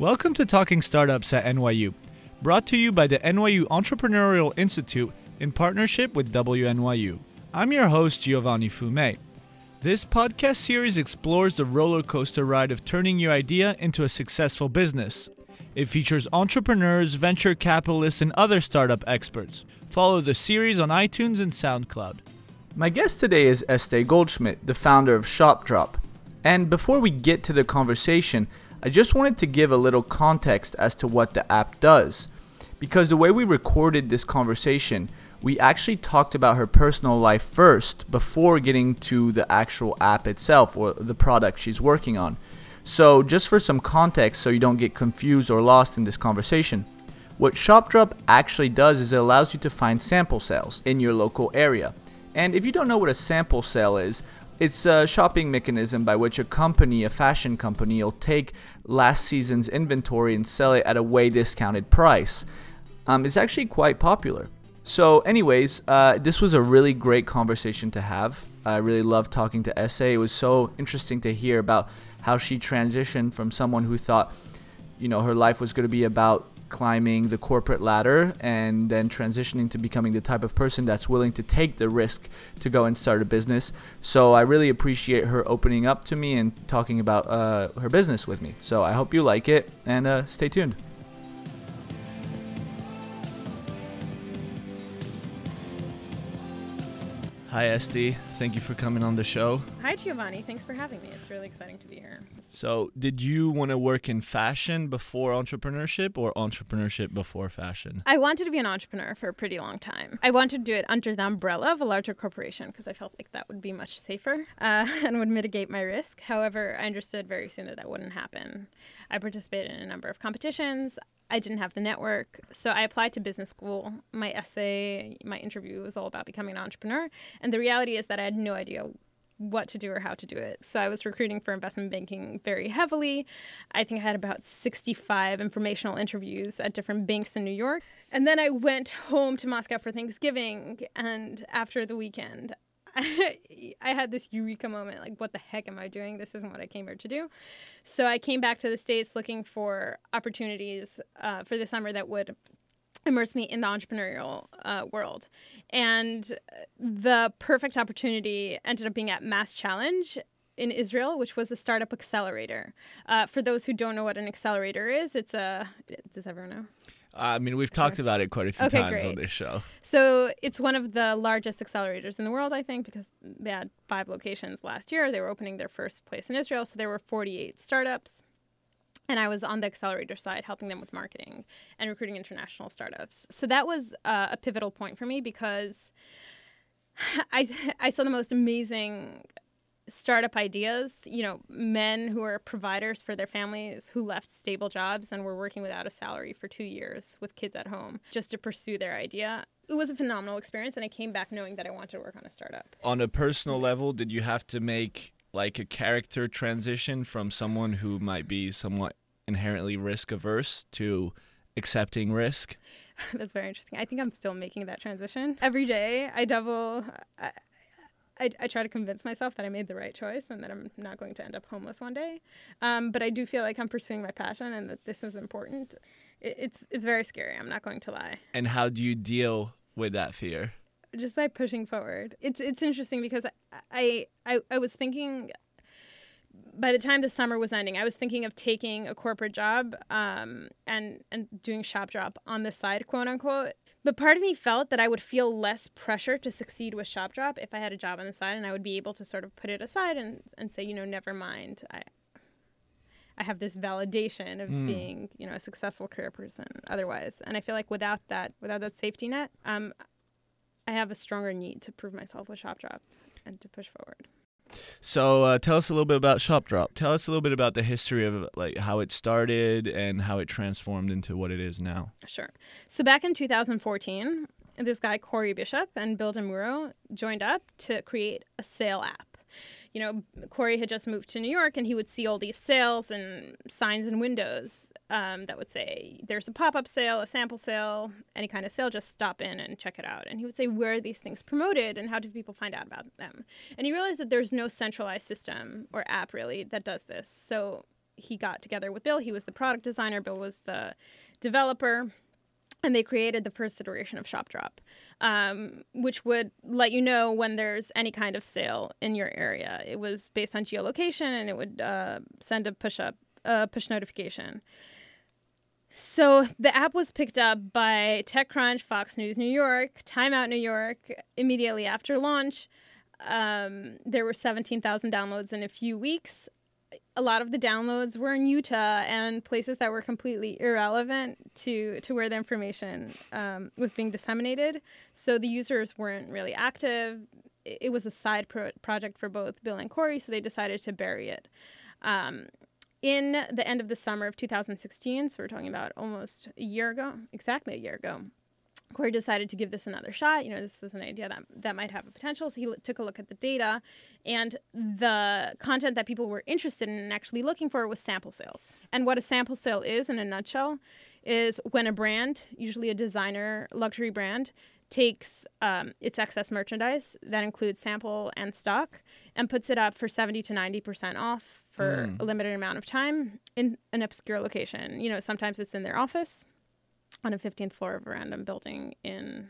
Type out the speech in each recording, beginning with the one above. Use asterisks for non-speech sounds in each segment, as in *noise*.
Welcome to Talking Startups at NYU, brought to you by the NYU Entrepreneurial Institute in partnership with WNYU. I'm your host, Giovanni Fume. This podcast series explores the roller coaster ride of turning your idea into a successful business. It features entrepreneurs, venture capitalists, and other startup experts. Follow the series on iTunes and SoundCloud. My guest today is Este Goldschmidt, the founder of ShopDrop. And before we get to the conversation, I just wanted to give a little context as to what the app does. Because the way we recorded this conversation, we actually talked about her personal life first before getting to the actual app itself or the product she's working on. So, just for some context, so you don't get confused or lost in this conversation, what ShopDrop actually does is it allows you to find sample sales in your local area. And if you don't know what a sample sale is, it's a shopping mechanism by which a company, a fashion company, will take last season's inventory and sell it at a way discounted price. Um, it's actually quite popular. So, anyways, uh, this was a really great conversation to have. I really loved talking to Este. It was so interesting to hear about how she transitioned from someone who thought, you know, her life was going to be about climbing the corporate ladder and then transitioning to becoming the type of person that's willing to take the risk to go and start a business. So I really appreciate her opening up to me and talking about uh, her business with me. So I hope you like it and uh, stay tuned. Hi, Este. Thank you for coming on the show. Hi, Giovanni. Thanks for having me. It's really exciting to be here. So, did you want to work in fashion before entrepreneurship or entrepreneurship before fashion? I wanted to be an entrepreneur for a pretty long time. I wanted to do it under the umbrella of a larger corporation because I felt like that would be much safer *laughs* uh, and would mitigate my risk. However, I understood very soon that that wouldn't happen. I participated in a number of competitions. I didn't have the network. So I applied to business school. My essay, my interview was all about becoming an entrepreneur. And the reality is that I had no idea what to do or how to do it. So I was recruiting for investment banking very heavily. I think I had about 65 informational interviews at different banks in New York. And then I went home to Moscow for Thanksgiving. And after the weekend, *laughs* I, had this eureka moment like, what the heck am I doing? This isn't what I came here to do. So I came back to the States looking for opportunities uh, for the summer that would immerse me in the entrepreneurial uh, world. And the perfect opportunity ended up being at Mass Challenge in Israel, which was a startup accelerator. Uh, for those who don't know what an accelerator is, it's a. Does everyone know? I mean, we've talked sure. about it quite a few okay, times great. on this show. So it's one of the largest accelerators in the world, I think, because they had five locations last year. They were opening their first place in Israel, so there were 48 startups. And I was on the accelerator side, helping them with marketing and recruiting international startups. So that was uh, a pivotal point for me because *sighs* I, I saw the most amazing startup ideas, you know, men who are providers for their families who left stable jobs and were working without a salary for two years with kids at home just to pursue their idea. It was a phenomenal experience, and I came back knowing that I wanted to work on a startup. On a personal level, did you have to make like a character transition from someone who might be somewhat inherently risk averse to accepting risk? *laughs* That's very interesting. I think I'm still making that transition. Every day I double I, I, try to convince myself that I made the right choice and that I'm not going to end up homeless one day. Um, but I do feel like I'm pursuing my passion and that this is important. It, it's it's very scary. I'm not going to lie. And how do you deal with that fear? Just by pushing forward. It's it's interesting because I I, I was thinking by the time the summer was ending, I was thinking of taking a corporate job um, and and doing ShopDrop on the side, quote unquote. But part of me felt that I would feel less pressure to succeed with ShopDrop if I had a job on the side, and I would be able to sort of put it aside and and say, you know, never mind. I I have this validation of mm. being, you know, a successful career person otherwise. And I feel like without that, without that safety net, um, I have a stronger need to prove myself with ShopDrop and to push forward. So uh, tell us a little bit about ShopDrop. Tell us a little bit about the history of like how it started and how it transformed into what it is now. Sure. So back in 2014, this guy Corey Bishop and Bill DeMuro joined up to create a sale app you know, Corey had just moved to New York and he would see all these sales and signs and windows um, that would say, there's a pop up sale, a sample sale, any kind of sale, just stop in and check it out. And he would say, where are these things promoted and how do people find out about them? And he realized that there's no centralized system or app really that does this. So he got together with Bill. He was the product designer. Bill was the developer and they created the first iteration of Shop Drop, um, which would let you know when there's any kind of sale in your area. It was based on geolocation, and it would uh, send a push up uh, push notification. So the app was picked up by TechCrunch, Fox News New York, Time Out New York immediately after launch. Um, there were 17,000 downloads in a few weeks. A lot of the downloads were in Utah and places that were completely irrelevant to, to where the information um, was being disseminated. So the users weren't really active. It, was a side pro- project for both Bill and Cory, so they decided to bury it. Um, in the end of the summer of 2016, so we're talking about almost a year ago, exactly a year ago, Cory decided to give this another shot. You know, this is an idea that that might have a potential. So he l- took a look at the data, and the content that people were interested in and actually looking for was sample sales. And what a sample sale is, in a nutshell, is when a brand, usually a designer luxury brand, takes um, its excess merchandise that includes sample and stock and puts it up for 70 to 90% off for Mm. a limited amount of time in an obscure location. You know, sometimes it's in their office on a 15th floor of a random building in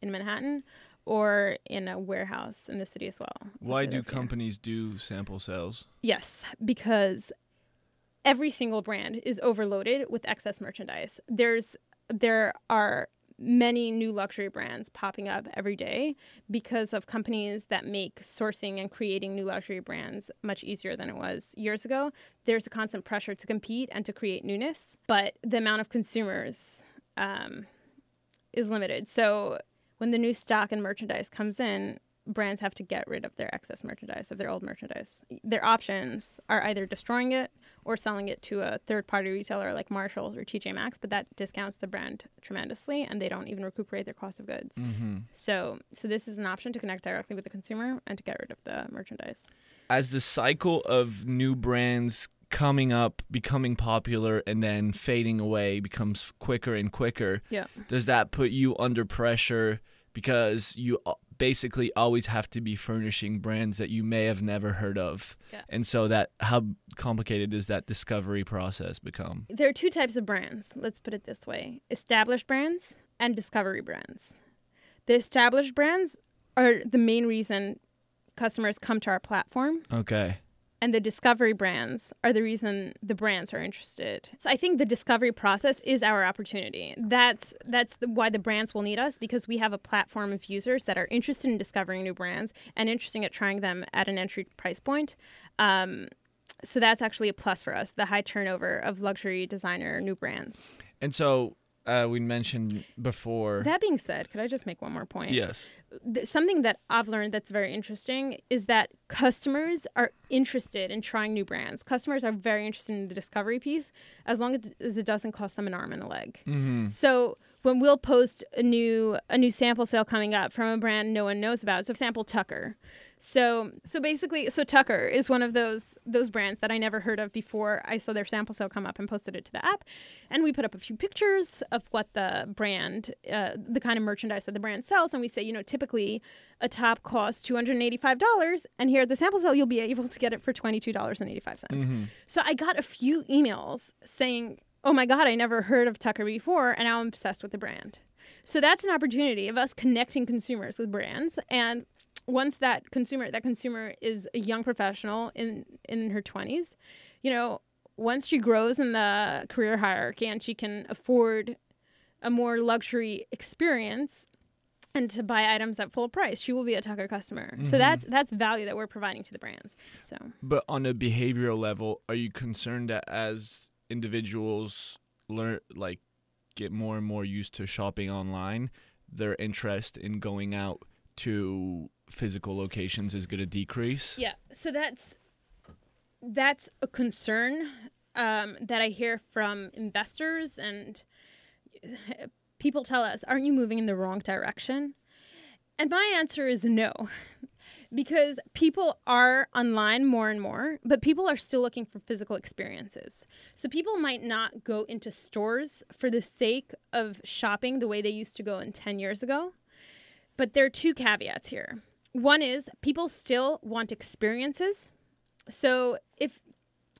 in Manhattan or in a warehouse in the city as well. Why do companies do sample sales? Yes, because every single brand is overloaded with excess merchandise. There's there are many new luxury brands popping up every day because of companies that make sourcing and creating new luxury brands much easier than it was years ago. There's a constant pressure to compete and to create newness, but the amount of consumers um, is limited. So when the new stock and merchandise comes in, brands have to get rid of their excess merchandise, of their old merchandise. Their options are either destroying it or selling it to a third party retailer like Marshalls or TJ Maxx, but that discounts the brand tremendously and they don't even recuperate their cost of goods. Mm-hmm. So so this is an option to connect directly with the consumer and to get rid of the merchandise. As the cycle of new brands coming up, becoming popular, and then fading away becomes quicker and quicker, Yeah. does that put you under pressure because you uh, basically always have to be furnishing brands that you may have never heard of? Yeah. And so that how complicated does that discovery process become? There are two types of brands, let's put it this way established brands and discovery brands. The established brands are the main reason customers come to our platform, Okay. And the discovery brands are the reason the brands are interested. So I think the discovery process is our opportunity. That's that's the, why the brands will need us because we have a platform of users that are interested in discovering new brands and interested at trying them at an entry price point. Um, so that's actually a plus for us, the high turnover of luxury designer new brands. And so uh, we mentioned before. That being said, could I just make one more point? yes. Th- something that I've learned that's very interesting is that customers are interested in trying new brands. Customers are very interested in the discovery piece as long as- it doesn't cost them an arm and a leg. Mm-hmm. So when we'll post a new a new sample sale coming up from a brand no one knows about, so for example Tucker. So so basically so Tucker is one of those those brands that I never heard of before I saw their sample sale come up and posted it to the app. And we put up a few pictures of what the brand uh, the kind of merchandise that the brand sells and we say, you know, typically a top costs $285 and here at the sample sale you'll be able to get it for $22.85. Mm-hmm. So I got a few emails saying, "Oh my god, I never heard of Tucker before, and now I'm obsessed with the brand." So that's an opportunity of us connecting consumers with brands, and once that consumer that consumer is a young professional in in her 20s, you know, once she grows in the career hierarchy and she can afford a more luxury experience and to buy items at full price, she will be a Tucker customer. So Mhm. that's that's value that we're providing to the brands. So But on a behavioral level, are you concerned that as individuals learn, like, get more and more used to shopping online, their interest in going out to physical locations is going to decrease? Yeah, so that's that's a concern um, that I hear from investors and *sighs* people tell us, "Aren't you moving in the wrong direction?" And my answer is no. *laughs* Because people are online more and more, but people are still looking for physical experiences. So people might not go into stores for the sake of shopping the way they used to go in 10 years ago. But there are two caveats here. One is people still want experiences. So if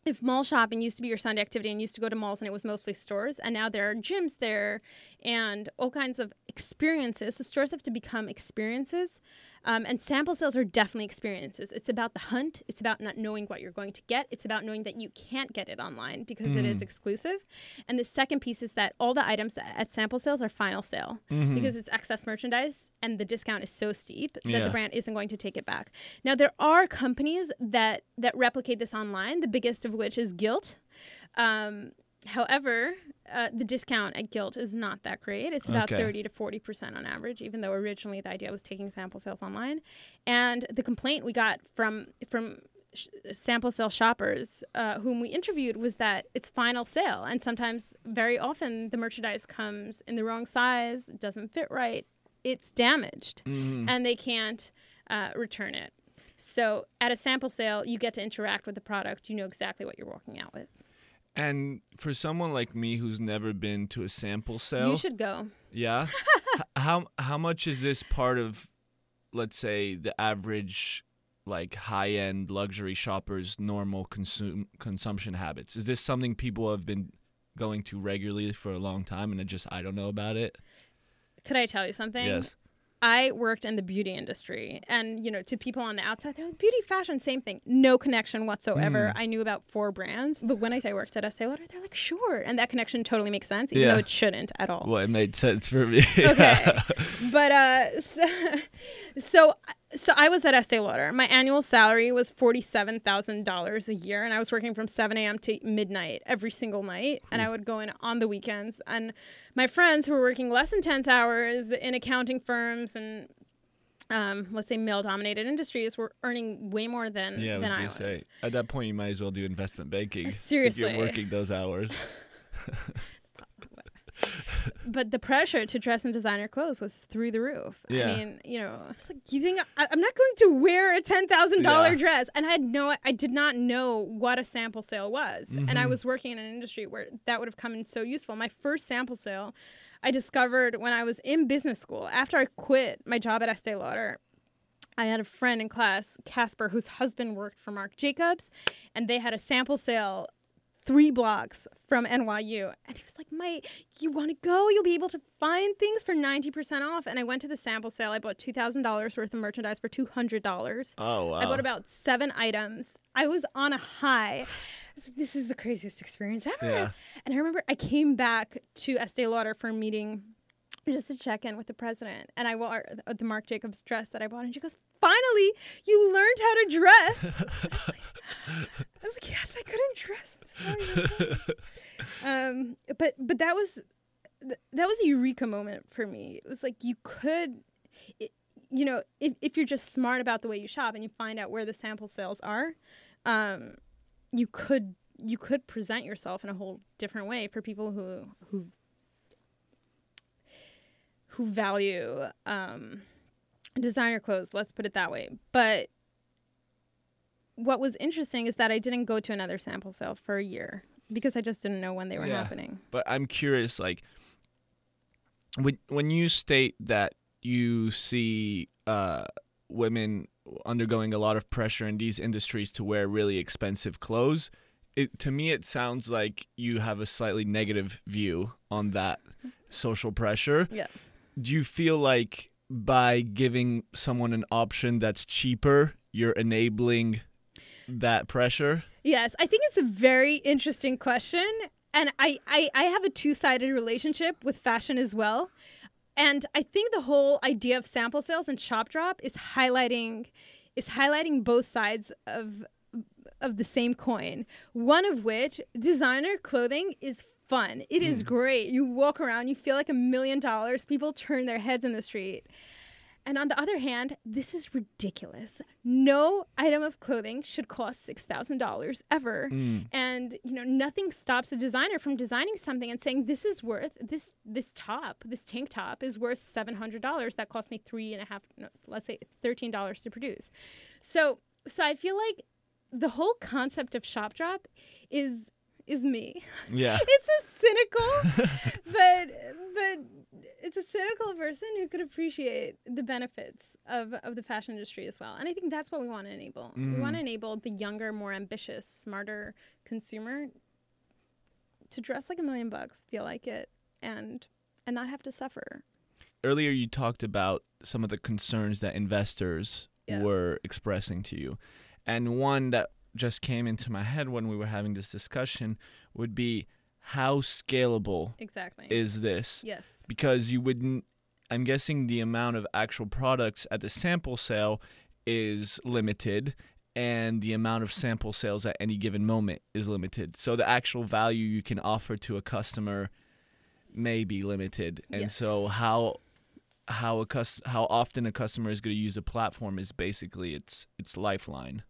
if mall shopping used to be your Sunday activity and used to go to malls and it was mostly stores, and now there are gyms there and all kinds of experiences. So stores have to become experiences. Um, and sample sales are definitely experiences. It's about the hunt. It's about not knowing what you're going to get. It's about knowing that you can't get it online because it is exclusive. And the second piece is that all the items at sample sales are final sale because it's excess merchandise and the discount is so steep that Yeah. the brand isn't going to take it back. Now there are companies that that replicate this online. The biggest of which is Gilt. Um, however, uh, the discount at Gilt is not that great. It's about Okay. 30 to 40% on average, even though originally the idea was taking sample sales online. And the complaint we got from from sh- sample sale shoppers uh, whom we interviewed was that it's final sale. And sometimes, very often, the merchandise comes in the wrong size, doesn't fit right, it's damaged, Mhm. and they can't uh, return it. So at a sample sale, you get to interact with the product. You know exactly what you're walking out with. And for someone like me who's never been to a sample sale, You should go. yeah, *laughs* how how much is this part of, let's say, the average, like high end luxury shopper's normal consume consumption habits? Is this something people have been going to regularly for a long time, and I just I don't know about it? Could I tell you something? Yes. I worked in the beauty industry, and you know, to people on the outside, they're like, beauty, fashion, same thing. No connection whatsoever. I knew about four brands, but when I say I worked at Estee Lauder, they're like, sure, and that connection totally makes sense, even Yeah. though it shouldn't at all. Well, it made sense for me. *laughs* Okay. but uh, *laughs* so, so so I was at Estee Lauder. My annual salary was forty seven thousand dollars a year, and I was working from seven a.m. to midnight every single night, and I would go in on the weekends. And my friends who were working less intense hours in accounting firms and um, let's say male dominated industries were earning way more than Yeah, I was than I was. say. At that point, you might as well do investment banking. *laughs* If Seriously. you're working those hours. *laughs* *laughs* but the pressure to dress in designer clothes was through the roof. Yeah. I mean, you know, it's like you think I, I'm not going to wear a ten thousand Yeah. dollar dress, and I had no, I did not know what a sample sale was, and I Mhm. was working in an industry where that would have come in so useful. My first sample sale, I discovered when I was in business school after I quit my job at Estee Lauder. I had a friend in class, Casper, whose husband worked for Marc Jacobs, and they had a sample sale three blocks from NYU. And he was like, Mike, you want to go? You'll be able to find things for 90% off. And I went to the sample sale. I bought $2,000 worth of merchandise for $200. Oh wow. I bought about seven items. I was on a high. I was like, this is the craziest experience ever. Yeah. And I remember I came back to Estee Lauder for a meeting just to check in with the president. And I wore the Marc Jacobs dress that I bought. And she goes, Finally, you learned how to dress. *laughs* I was like, Yes, I couldn't dress. *laughs* Sorry. um, but but that was that was a eureka moment for me. It was like you could, it, you know, if if you're just smart about the way you shop and you find out where the sample sales are, um, you could you could present yourself in a whole different way for people who who who value um, designer clothes. Let's put it that way. But what was interesting is that I didn't go to another sample sale for a year because I just didn't know when they were Yeah. happening. But I'm curious, like, when when you state that you see uh, women undergoing a lot of pressure in these industries to wear really expensive clothes, it to me it sounds like you have a slightly negative view on that social pressure. Yeah. Do you feel like by giving someone an option that's cheaper, you're enabling that pressure? Yes, I think it's a very interesting question. And I, I, I have a two sided relationship with fashion as well. And I think the whole idea of sample sales and shop drop is highlighting is highlighting both sides of of the same coin. One of which designer clothing is fun. It is great. You walk around, you feel like a million dollars. People turn their heads in the street. And on the other hand, this is ridiculous. No item of clothing should cost $6,000 ever. Mm. And you know, nothing stops a designer from designing something and saying this is worth this this top, this tank top is worth seven hundred dollars. That cost me three and a half, no, let's say thirteen dollars to produce. So so I feel like the whole concept of shop drop is is me. Yeah. *laughs* It's a cynical, *laughs* but but it's a cynical person who could appreciate the benefits of, of the fashion industry as well. And I think that's what we want to enable. We want to Mm. enable the younger, more ambitious, smarter consumer to dress like a million bucks, feel like it, and and not have to suffer. Earlier, you talked about some of the concerns that investors Yeah. were expressing to you. And one that just came into my head when we were having this discussion would be how scalable Exactly. is this? yes. because you wouldn't i'm guessing the amount of actual products at the sample sale is limited and the amount of sample sales at any given moment is limited so the actual value you can offer to a customer may be limited and Yes. so how how a cus- how often a customer is going to use a platform is basically its its lifeline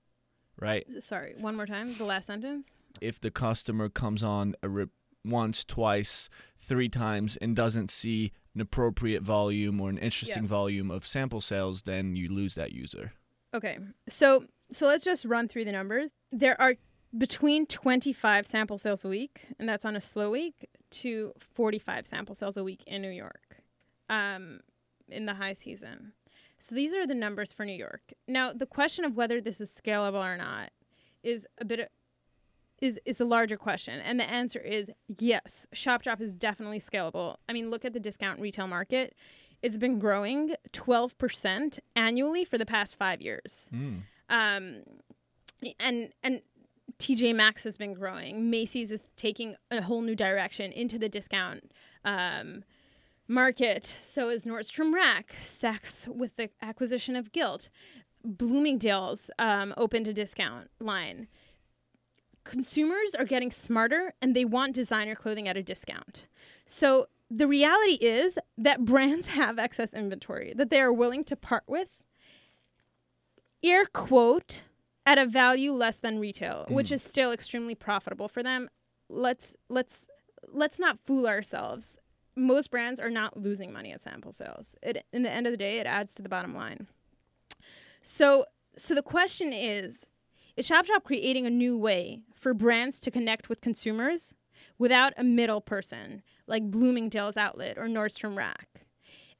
right Sorry, one more time. The last sentence. if the customer comes on a re- once, twice, three times and doesn't see an appropriate volume or an interesting Yeah. volume of sample sales, then you lose that user. Okay. So so let's just run through the numbers. There are between 25 sample sales a week, and that's on a slow week, to 45 sample sales a week in New York, um, in the high season. So these are the numbers for New York. Now, the question of whether this is scalable or not is a bit is is a larger question, and the answer is yes. Shop Drop is definitely scalable. I mean, look at the discount retail market. It's been growing 12% annually for the past 5 years. Um, and and TJ Maxx has been growing. Macy's is taking a whole new direction into the discount um, market. So is Nordstrom Rack. Saks with the acquisition of Gilt. Bloomingdale's um, opened a discount line. Consumers are getting smarter and they want designer clothing at a discount. So the reality is that brands *laughs* have excess inventory that they are willing to part with air quote at a value less than retail, which is still extremely profitable for them. Let's let's let's not fool ourselves. Most brands are not losing money at sample sales. It in the end of the day, it adds to the bottom line. So so the question is, is ShopDrop creating a new way for brands to connect with consumers without a middle person like Bloomingdale's outlet or Nordstrom Rack?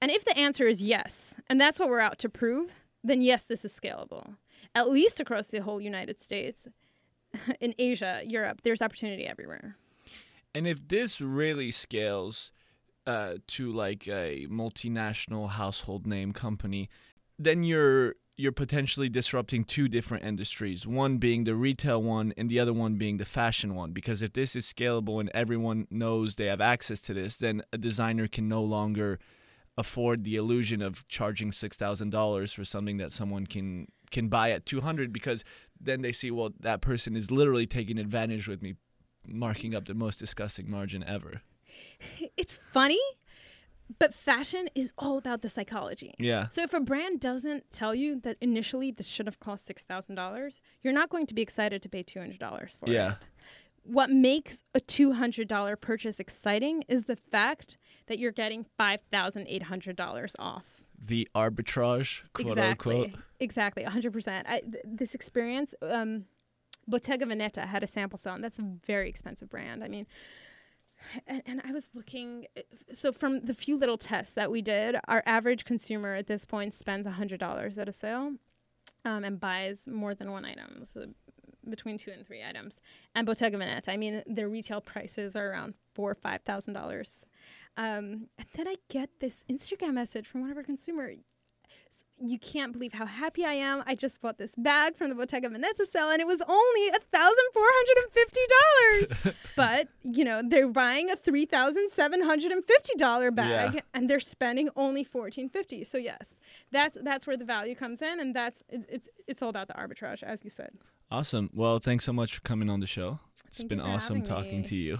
And if the answer is yes, and that's what we're out to prove, then yes, this is scalable. At least across the whole United States. *laughs* In Asia, Europe, there's opportunity everywhere. And if this really scales uh, to like a multinational household name company, then you're you're potentially disrupting two different industries. One being the retail one, and the other one being the fashion one. Because if this is scalable and everyone knows they have access to this, then a designer can no longer afford the illusion of charging six thousand dollars for something that someone can can buy at two hundred because then they see well that person is literally taking advantage with me marking up the most disgusting margin ever. It's funny, but fashion is all about the psychology. Yeah. So if a brand doesn't tell you that initially this should have cost six thousand dollars, you're not going to be excited to pay two hundred dollars for Yeah. it. Yeah. What makes a two hundred dollar purchase exciting is the fact that you're getting five thousand eight hundred dollars off. The arbitrage, quote exactly. unquote. Exactly, 100%. Th- this experience, um, Bottega Veneta had a sample sale, and that's a very expensive brand. I mean, and, and I was looking, so from the few little tests that we did, our average consumer at this point spends $100 at a sale um, and buys more than one item. So between two and three items. And Bottega Veneta, I mean, their retail prices are around four or five thousand dollars. Um, and then I get this Instagram message from one of our consumer. You can't believe how happy I am. I just bought this bag from the Bottega Veneta sale, and it was only a thousand four hundred and fifty dollars. *laughs* but you know they're buying a three thousand seven hundred and fifty dollar bag, Yeah. and they're spending only fourteen fifty. So yes, that's that's where the value comes in, and that's it's it's, it's all about the arbitrage, as you said. Awesome. Well, thanks so much for coming on the show. It's Thank been awesome talking me. to you.